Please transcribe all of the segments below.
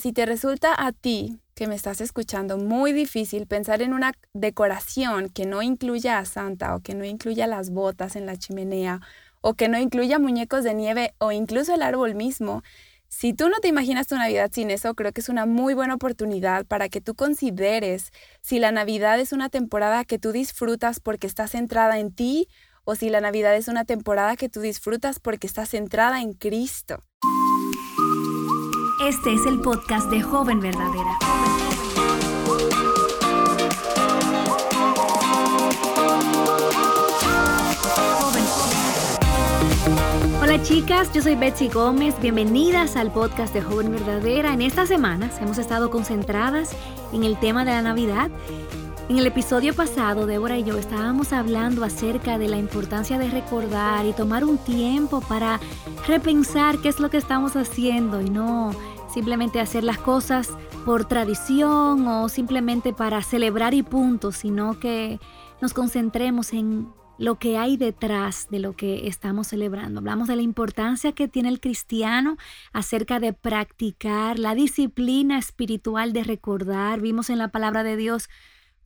Si te resulta a ti que me estás escuchando muy difícil pensar en una decoración que no incluya a Santa o que no incluya las botas en la chimenea o que no incluya muñecos de nieve o incluso el árbol mismo, si tú no te imaginas tu Navidad sin eso, creo que es una muy buena oportunidad para que tú consideres si la Navidad es una temporada que tú disfrutas porque está centrada en ti o si la Navidad es una temporada que tú disfrutas porque está centrada en Cristo. Este es el podcast de Joven Verdadera. Hola chicas, yo soy Betsy Gómez. Bienvenidas al podcast de Joven Verdadera. En estas semanas hemos estado concentradas en el tema de la Navidad. En el episodio pasado, Débora y yo estábamos hablando acerca de la importancia de recordar y tomar un tiempo para repensar qué es lo que estamos haciendo y no simplemente hacer las cosas por tradición o simplemente para celebrar y punto, sino que nos concentremos en lo que hay detrás de lo que estamos celebrando. Hablamos de la importancia que tiene el cristiano acerca de practicar la disciplina espiritual de recordar. Vimos en la palabra de Dios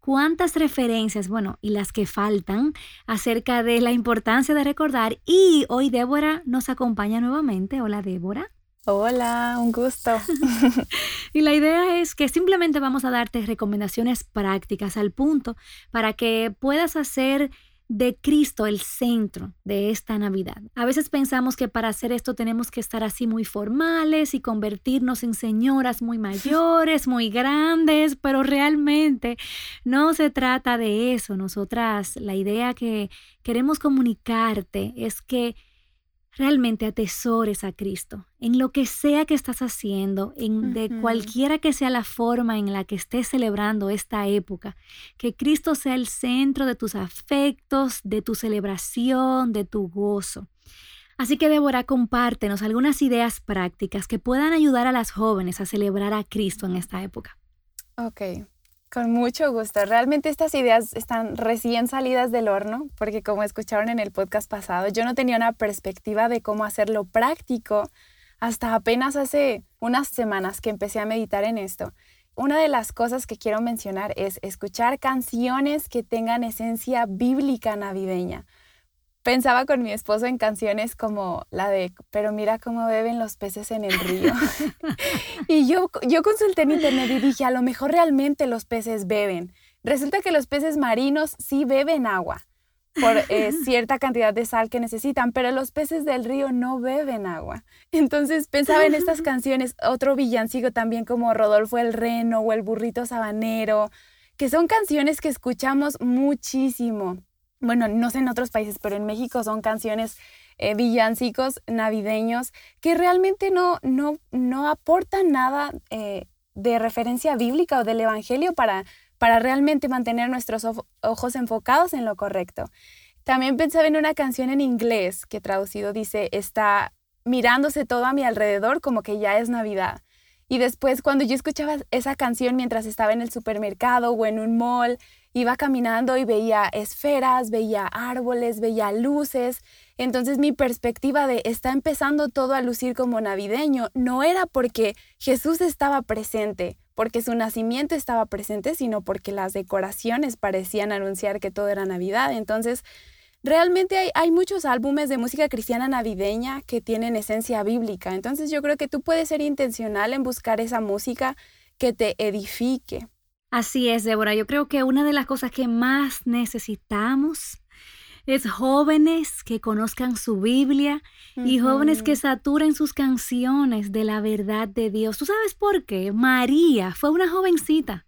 cuántas referencias, bueno, y las que faltan acerca de la importancia de recordar. Y hoy Débora nos acompaña nuevamente. Hola Débora. Hola, un gusto. y la idea es que simplemente vamos a darte recomendaciones prácticas al punto para que puedas hacer de Cristo el centro de esta Navidad. A veces pensamos que para hacer esto tenemos que estar así muy formales y convertirnos en señoras muy mayores, muy grandes, pero realmente no se trata de eso. Nosotras, la idea que queremos comunicarte es que realmente atesores a Cristo en lo que sea que estás haciendo, en de cualquiera que sea la forma en la que estés celebrando esta época, que Cristo sea el centro de tus afectos, de tu celebración, de tu gozo. Así que Débora, compártenos algunas ideas prácticas que puedan ayudar a las jóvenes a celebrar a Cristo en esta época. Ok, con mucho gusto. Realmente estas ideas están recién salidas del horno, porque como escucharon en el podcast pasado, yo no tenía una perspectiva de cómo hacerlo práctico hasta apenas hace unas semanas que empecé a meditar en esto. Una de las cosas que quiero mencionar es escuchar canciones que tengan esencia bíblica navideña pensaba con mi esposo en canciones como la de Pero mira cómo beben los peces en el río. y yo, yo consulté en internet y dije, a lo mejor realmente los peces beben. Resulta que los peces marinos sí beben agua por eh, cierta cantidad de sal que necesitan, pero los peces del río no beben agua. Entonces pensaba en estas canciones, otro villancico también como Rodolfo el Reno o el Burrito Sabanero, que son canciones que escuchamos muchísimo bueno, no sé en otros países, pero en México son canciones eh, villancicos navideños que realmente no, no, no aportan nada eh, de referencia bíblica o del Evangelio para, para realmente mantener nuestros ojos enfocados en lo correcto. También pensaba en una canción en inglés que traducido dice, está mirándose todo a mi alrededor como que ya es Navidad. Y después cuando yo escuchaba esa canción mientras estaba en el supermercado o en un mall, iba caminando y veía esferas, veía árboles, veía luces. Entonces mi perspectiva de está empezando todo a lucir como navideño no era porque Jesús estaba presente, porque su nacimiento estaba presente, sino porque las decoraciones parecían anunciar que todo era Navidad. Entonces, realmente hay, hay, muchos álbumes de música cristiana navideña que tienen esencia bíblica. Entonces yo creo que tú puedes ser intencional en buscar esa música que te edifique. Así es, Débora. Yo creo que una de las cosas que más necesitamos es jóvenes que conozcan su Biblia y jóvenes que saturen sus canciones de la verdad de Dios. ¿Tú sabes por qué? María fue una jovencita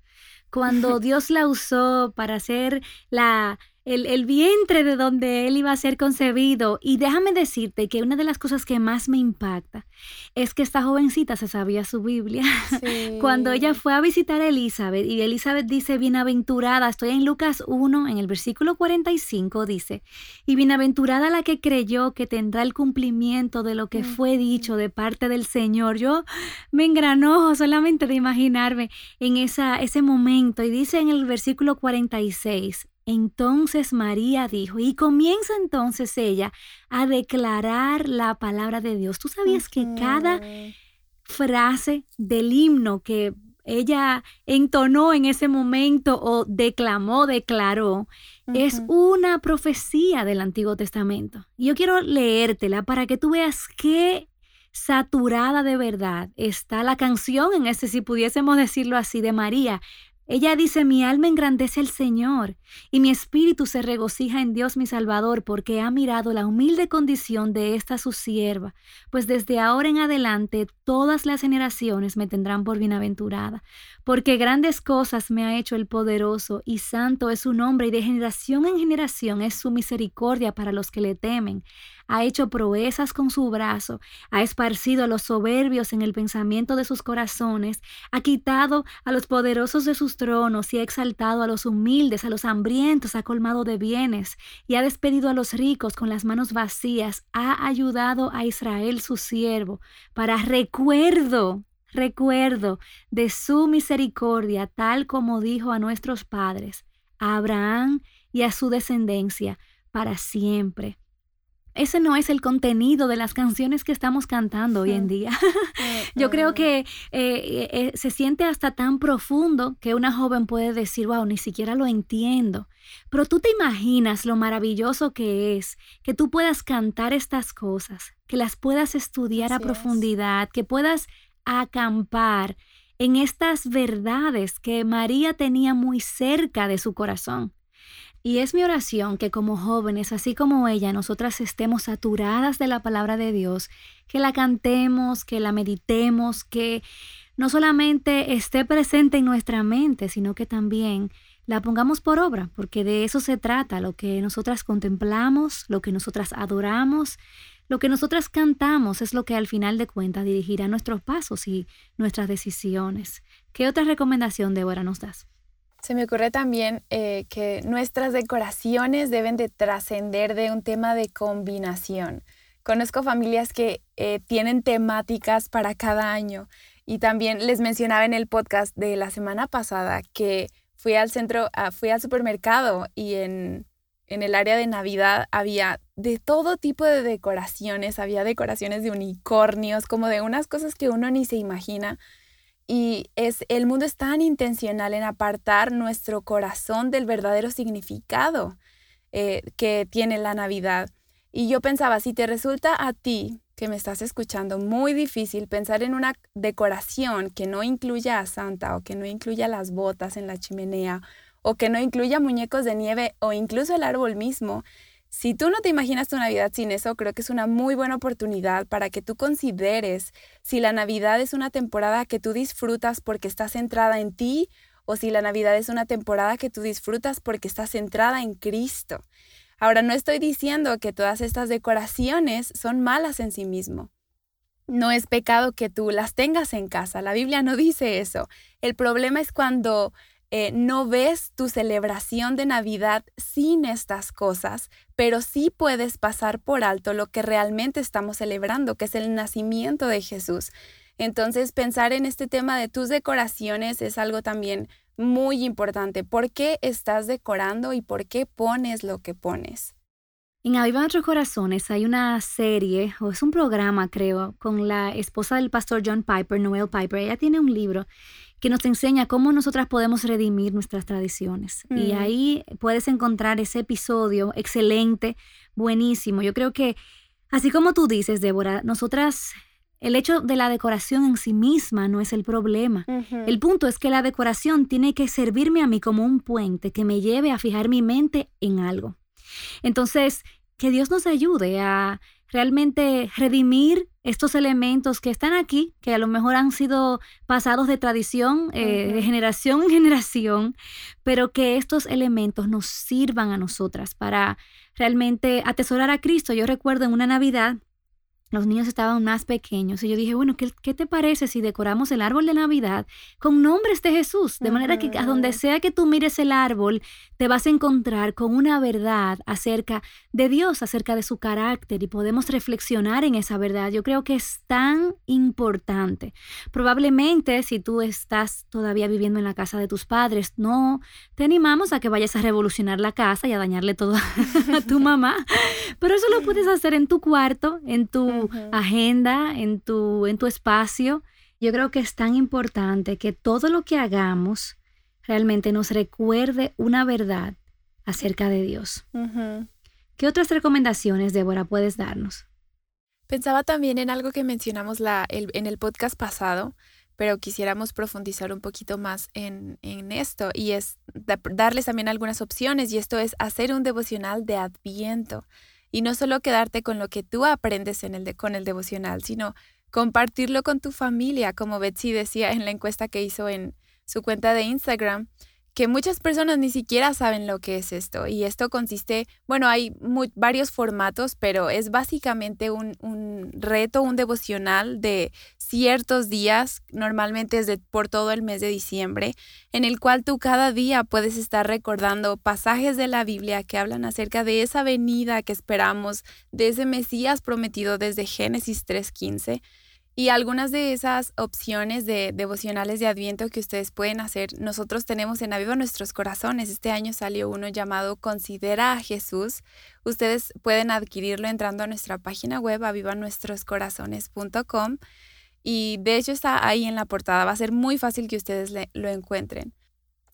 cuando Dios la usó para hacer la el, vientre de donde él iba a ser concebido. Y déjame decirte que una de las cosas que más me impacta es que esta jovencita se sabía su Biblia. Cuando ella fue a visitar a Elizabeth y Elizabeth dice, bienaventurada, estoy en Lucas 1, en el versículo 45 dice, y bienaventurada la que creyó que tendrá el cumplimiento de lo que fue dicho de parte del Señor. Yo me engranojo solamente de imaginarme en esa, ese momento. Y dice en el versículo 46, entonces María dijo, y comienza entonces ella a declarar la palabra de Dios. ¿Tú sabías que cada frase del himno que ella entonó en ese momento o declamó, declaró, es una profecía del Antiguo Testamento. Y yo quiero leértela para que tú veas qué saturada de verdad está la canción en ese, si pudiésemos decirlo así, de María. Ella dice, mi alma engrandece al Señor y mi espíritu se regocija en Dios mi Salvador porque ha mirado la humilde condición de esta su sierva, pues desde ahora en adelante todas las generaciones me tendrán por bienaventurada, porque grandes cosas me ha hecho el poderoso y santo es su nombre y de generación en generación es su misericordia para los que le temen. Ha hecho proezas con su brazo, ha esparcido a los soberbios en el pensamiento de sus corazones, ha quitado a los poderosos de sus tronos y ha exaltado a los humildes, a los hambrientos, ha colmado de bienes y ha despedido a los ricos con las manos vacías, ha ayudado a Israel su siervo para recuerdo recuerdo de su misericordia, tal como dijo a nuestros padres, a Abraham y a su descendencia, para siempre. Ese no es el contenido de las canciones que estamos cantando hoy en día. Yo creo que eh, eh, se siente hasta tan profundo que una joven puede decir, wow, ni siquiera lo entiendo. Pero tú te imaginas lo maravilloso que es que tú puedas cantar estas cosas, que las puedas estudiar a profundidad, que puedas acampar en estas verdades que María tenía muy cerca de su corazón. Y es mi oración que como jóvenes, así como ella, nosotras estemos saturadas de la palabra de Dios, que la cantemos, que la meditemos, que no solamente esté presente en nuestra mente, sino que también la pongamos por obra, porque de eso se trata, lo que nosotras contemplamos, lo que nosotras adoramos, lo que nosotras cantamos es lo que al final de cuentas dirigirá nuestros pasos y nuestras decisiones. ¿Qué otra recomendación, Débora, nos das? Se me ocurre también eh, que nuestras decoraciones deben de trascender de un tema de combinación. Conozco familias que eh, tienen temáticas para cada año y también les mencionaba en el podcast de la semana pasada que fui al centro, ah, fui al supermercado y en, en el área de Navidad había de todo tipo de decoraciones, había decoraciones de unicornios, como de unas cosas que uno ni se imagina y es, el mundo es tan intencional en apartar nuestro corazón del verdadero significado eh, que tiene la Navidad. Y yo pensaba, si te resulta a ti que me estás escuchando muy difícil pensar en una decoración que no incluya a Santa o que no incluya las botas en la chimenea o que no incluya muñecos de nieve o incluso el árbol mismo, si tú no te imaginas tu Navidad sin eso, creo que es una muy buena oportunidad para que tú consideres si la Navidad es una temporada que tú disfrutas porque está centrada en ti o si la Navidad es una temporada que tú disfrutas porque está centrada en Cristo. Ahora, no estoy diciendo que todas estas decoraciones son malas en sí mismo. No es pecado que tú las tengas en casa. La Biblia no dice eso. El problema es cuando eh, no ves tu celebración de Navidad sin estas cosas, pero sí puedes pasar por alto lo que realmente estamos celebrando, que es el nacimiento de Jesús. Entonces, pensar en este tema de tus decoraciones es algo también muy importante. ¿Por qué estás decorando y por qué pones lo que pones? En Aviva Nuestros Corazones hay una serie, o es un programa creo, con la esposa del pastor John Piper, Noel Piper. Ella tiene un libro que nos enseña cómo nosotras podemos redimir nuestras tradiciones. Y mm. ahí puedes encontrar ese episodio excelente, buenísimo. Yo creo que, así como tú dices, Débora, nosotras el hecho de la decoración en sí misma no es el problema. El punto es que la decoración tiene que servirme a mí como un puente que me lleve a fijar mi mente en algo. Entonces, que Dios nos ayude a realmente redimir estos elementos que están aquí, que a lo mejor han sido pasados de tradición, eh, de generación en generación, pero que estos elementos nos sirvan a nosotras para realmente atesorar a Cristo. Yo recuerdo en una Navidad los niños estaban más pequeños y yo dije, bueno, ¿qué, ¿qué, te parece si decoramos el árbol de Navidad con nombres de Jesús? De manera que a donde sea que tú mires el árbol, te vas a encontrar con una verdad acerca de Dios, acerca de su carácter y podemos reflexionar en esa verdad. Yo creo que es tan importante. Probablemente si tú estás todavía viviendo en la casa de tus padres, no te animamos a que vayas a revolucionar la casa y a dañarle todo a tu mamá, pero eso lo puedes hacer en tu cuarto, en tu agenda, en tu, en tu espacio, Yo creo que es tan importante que todo lo que hagamos realmente nos recuerde una verdad acerca de Dios. ¿Qué otras recomendaciones, Débora, puedes darnos? Pensaba también en algo que mencionamos la, en el podcast pasado, pero quisiéramos profundizar un poquito más en, en esto y es darles también algunas opciones y esto es hacer un devocional de adviento y no solo quedarte con lo que tú aprendes en el de, con el devocional, sino compartirlo con tu familia, como Betsy decía en la encuesta que hizo en su cuenta de Instagram, que muchas personas ni siquiera saben lo que es esto. Y esto consiste, bueno, hay varios formatos, pero es básicamente un, un, reto, un devocional de ciertos días, normalmente es de, por todo el mes de diciembre, en el cual tú cada día puedes estar recordando pasajes de la Biblia que hablan acerca de esa venida que esperamos, de ese Mesías prometido desde Génesis 3.15 y algunas de esas opciones de devocionales de Adviento que ustedes pueden hacer, nosotros tenemos en Aviva Nuestros Corazones. Este año salió uno llamado Considera a Jesús. Ustedes pueden adquirirlo entrando a nuestra página web avivanuestroscorazones.com y de hecho está ahí en la portada. Va a ser muy fácil que ustedes lo encuentren.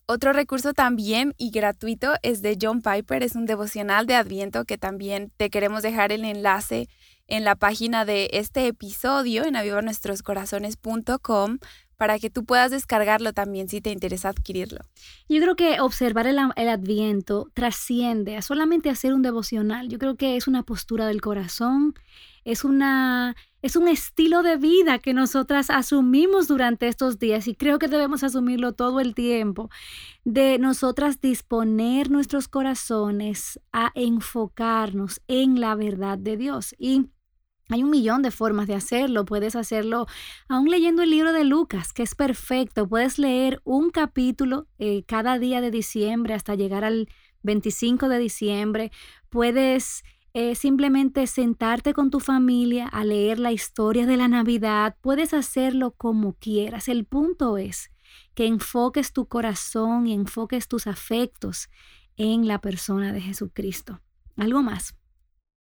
Otro recurso también y gratuito es de John Piper, es un devocional de Adviento que también te queremos dejar el enlace en la página de este episodio en avivanuestroscorazones.com para que tú puedas descargarlo también si te interesa adquirirlo. Yo creo que observar el, el, adviento trasciende a solamente hacer un devocional. Yo creo que es una postura del corazón, es, una, es un estilo de vida que nosotras asumimos durante estos días y creo que debemos asumirlo todo el tiempo, de nosotras disponer nuestros corazones a enfocarnos en la verdad de Dios. Y hay un millón de formas de hacerlo. Puedes hacerlo aún leyendo el libro de Lucas, que es perfecto. Puedes leer un capítulo eh, cada día de diciembre hasta llegar al 25 de diciembre. Puedes eh, simplemente sentarte con tu familia a leer la historia de la Navidad. Puedes hacerlo como quieras. El punto es que enfoques tu corazón y enfoques tus afectos en la persona de Jesucristo. ¿Algo más?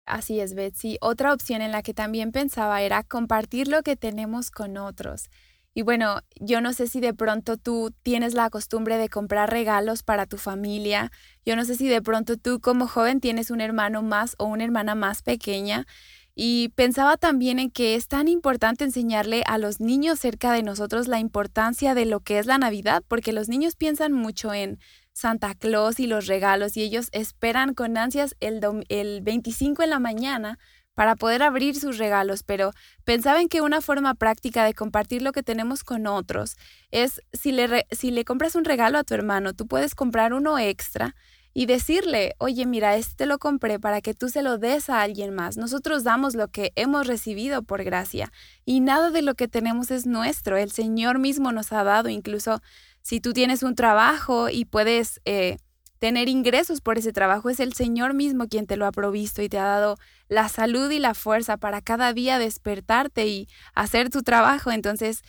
Así es, Betsy. Otra opción en la que también pensaba era compartir lo que tenemos con otros. Y bueno, yo no sé si de pronto tú tienes la costumbre de comprar regalos para tu familia. Yo no sé si de pronto tú como joven tienes un hermano más o una hermana más pequeña. Y pensaba también en que es tan importante enseñarle a los niños cerca de nosotros la importancia de lo que es la Navidad, porque los niños piensan mucho en Santa Claus y los regalos y ellos esperan con ansias el, el 25 en la mañana para poder abrir sus regalos, pero pensaban que una forma práctica de compartir lo que tenemos con otros es si le, si le compras un regalo a tu hermano, tú puedes comprar uno extra y decirle, oye, mira, este lo compré para que tú se lo des a alguien más. Nosotros damos lo que hemos recibido por gracia y nada de lo que tenemos es nuestro. El Señor mismo nos ha dado incluso si tú tienes un trabajo y puedes eh, tener ingresos por ese trabajo, es el Señor mismo quien te lo ha provisto y te ha dado la salud y la fuerza para cada día despertarte y hacer tu trabajo. Entonces,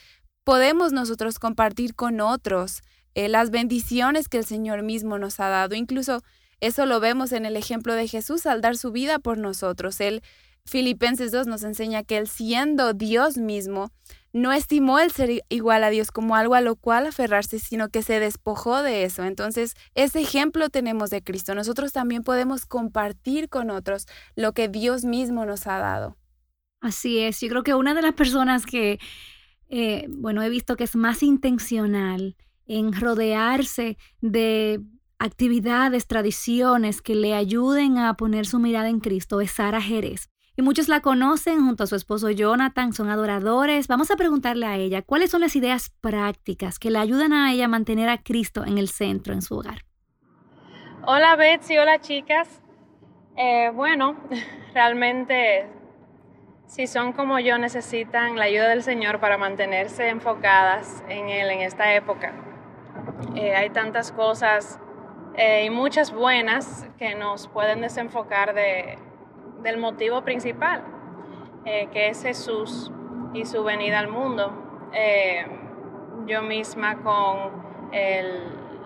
podemos nosotros compartir con otros eh, las bendiciones que el Señor mismo nos ha dado. Incluso eso lo vemos en el ejemplo de Jesús al dar su vida por nosotros. Él, Filipenses 2 nos enseña que él siendo Dios mismo, no estimó el ser igual a Dios como algo a lo cual aferrarse, sino que se despojó de eso. Entonces, ese ejemplo tenemos de Cristo. Nosotros también podemos compartir con otros lo que Dios mismo nos ha dado. Así es, yo creo que una de las personas que, eh, bueno, he visto que es más intencional en rodearse de actividades, tradiciones que le ayuden a poner su mirada en Cristo es Sara Jerez y muchos la conocen junto a su esposo Jonathan, son adoradores. Vamos a preguntarle a ella cuáles son las ideas prácticas que le ayudan a ella a mantener a Cristo en el centro en su hogar. Hola Betsy, hola chicas. Eh, bueno, realmente si son como yo necesitan la ayuda del Señor para mantenerse enfocadas en Él en esta época. Eh, hay tantas cosas eh, y muchas buenas que nos pueden desenfocar de, del motivo principal, eh, que es Jesús y su venida al mundo. Eh, yo misma con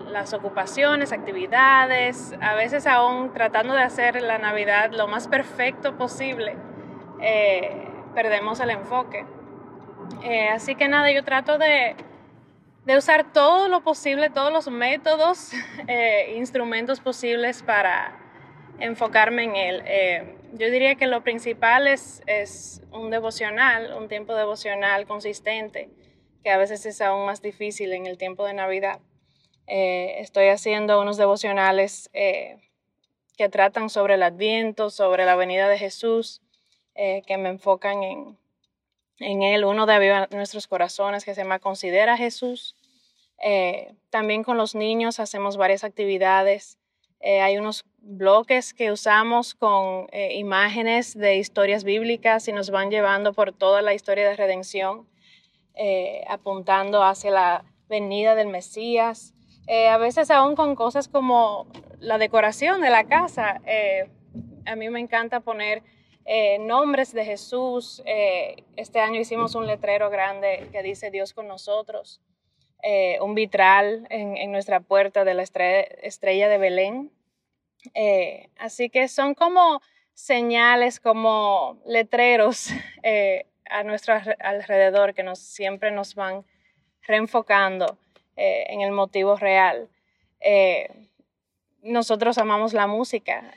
las ocupaciones, actividades, a veces aún tratando de hacer la Navidad lo más perfecto posible, eh, perdemos el enfoque. Así que nada, yo trato de, de, usar todo lo posible, todos los métodos, instrumentos posibles para enfocarme en él. Eh, yo diría que lo principal es, es un devocional, un tiempo devocional consistente, que a veces es aún más difícil en el tiempo de Navidad. estoy haciendo unos devocionales que tratan sobre el adviento, sobre la venida de Jesús, que me enfocan en, en él, uno de nuestros corazones que se llama Considera Jesús. Eh, también con los niños hacemos varias actividades. Eh, hay unos bloques que usamos con eh, imágenes de historias bíblicas y nos van llevando por toda la historia de redención, apuntando hacia la venida del Mesías. a veces aún con cosas como la decoración de la casa. a mí me encanta poner eh, nombres de Jesús. Eh, este año hicimos un letrero grande que dice Dios con nosotros, eh, un vitral en, nuestra puerta de la estrella, de Belén. así que son como señales, como letreros a nuestro alrededor que nos, siempre nos van reenfocando en el motivo real. nosotros amamos la música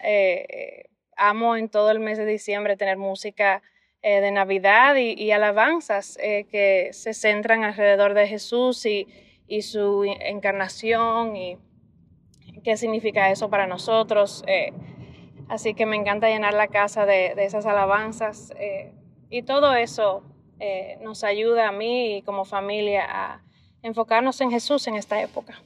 amo en todo el mes de diciembre tener música eh, de Navidad y, alabanzas eh, que se centran alrededor de Jesús y, su encarnación y qué significa eso para nosotros. Eh. así que me encanta llenar la casa de, de esas alabanzas y todo eso nos ayuda a mí y como familia a enfocarnos en Jesús en esta época.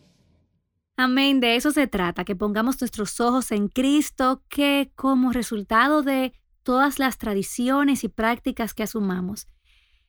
Amén, de eso se trata, que pongamos nuestros ojos en Cristo, que como resultado de todas las tradiciones y prácticas que asumamos,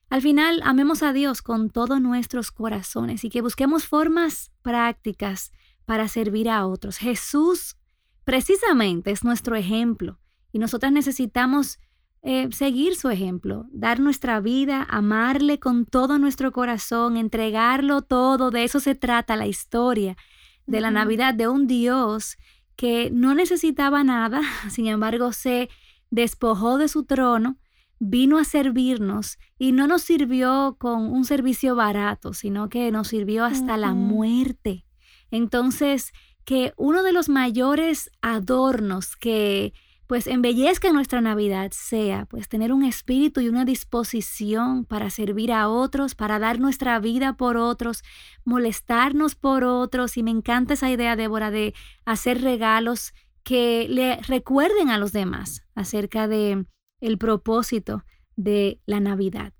al final amemos a Dios con todos nuestros corazones y que busquemos formas prácticas para servir a otros. Jesús precisamente es nuestro ejemplo y nosotras necesitamos eh, seguir su ejemplo, dar nuestra vida, amarle con todo nuestro corazón, entregarlo todo, de eso se trata la historia de la Navidad de un Dios que no necesitaba nada, sin embargo se despojó de su trono, vino a servirnos y no nos sirvió con un servicio barato, sino que nos sirvió hasta la muerte. Entonces, que uno de los mayores adornos que pues embellezca nuestra Navidad sea pues tener un espíritu y una disposición para servir a otros, para dar nuestra vida por otros, molestarnos por otros y me encanta esa idea, Débora, de hacer regalos que le recuerden a los demás acerca de el propósito de la Navidad.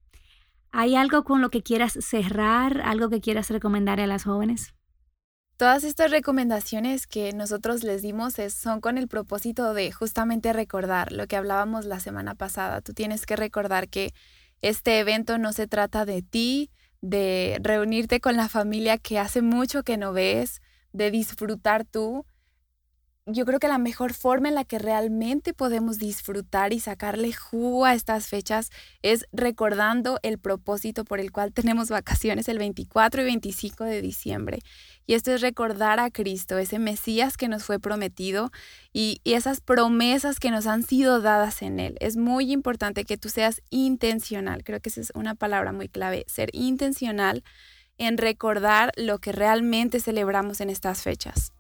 ¿Hay algo con lo que quieras cerrar, algo que quieras recomendar a las jóvenes? Todas estas recomendaciones que nosotros les dimos son con el propósito de justamente recordar lo que hablábamos la semana pasada. Tú tienes que recordar que este evento no se trata de ti, de reunirte con la familia que hace mucho que no ves, de disfrutar tú, yo creo que la mejor forma en la que realmente podemos disfrutar y sacarle jugo a estas fechas es recordando el propósito por el cual tenemos vacaciones el 24 y 25 de diciembre. Y esto es recordar a Cristo, ese Mesías que nos fue prometido y, y esas promesas que nos han sido dadas en Él. Es muy importante que tú seas intencional, creo que esa es una palabra muy clave, ser intencional en recordar lo que realmente celebramos en estas fechas.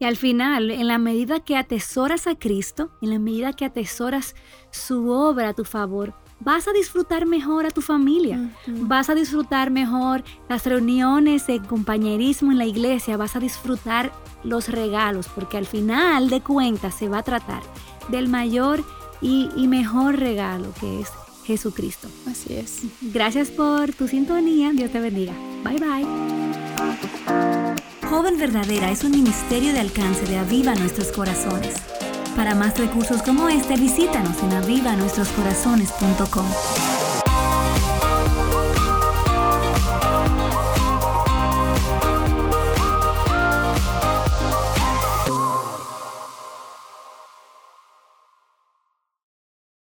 Y al final, en la medida que atesoras a Cristo, en la medida que atesoras su obra a tu favor, vas a disfrutar mejor a tu familia, vas a disfrutar mejor las reuniones de compañerismo en la iglesia, vas a disfrutar los regalos, porque al final de cuentas se va a tratar del mayor y, y mejor regalo que es Jesucristo. Así es. Gracias por tu sintonía, Dios te bendiga. Bye bye. Joven Verdadera es un ministerio de alcance de Aviva Nuestros Corazones. Para más recursos como este, visítanos en avivanuestroscorazones.com.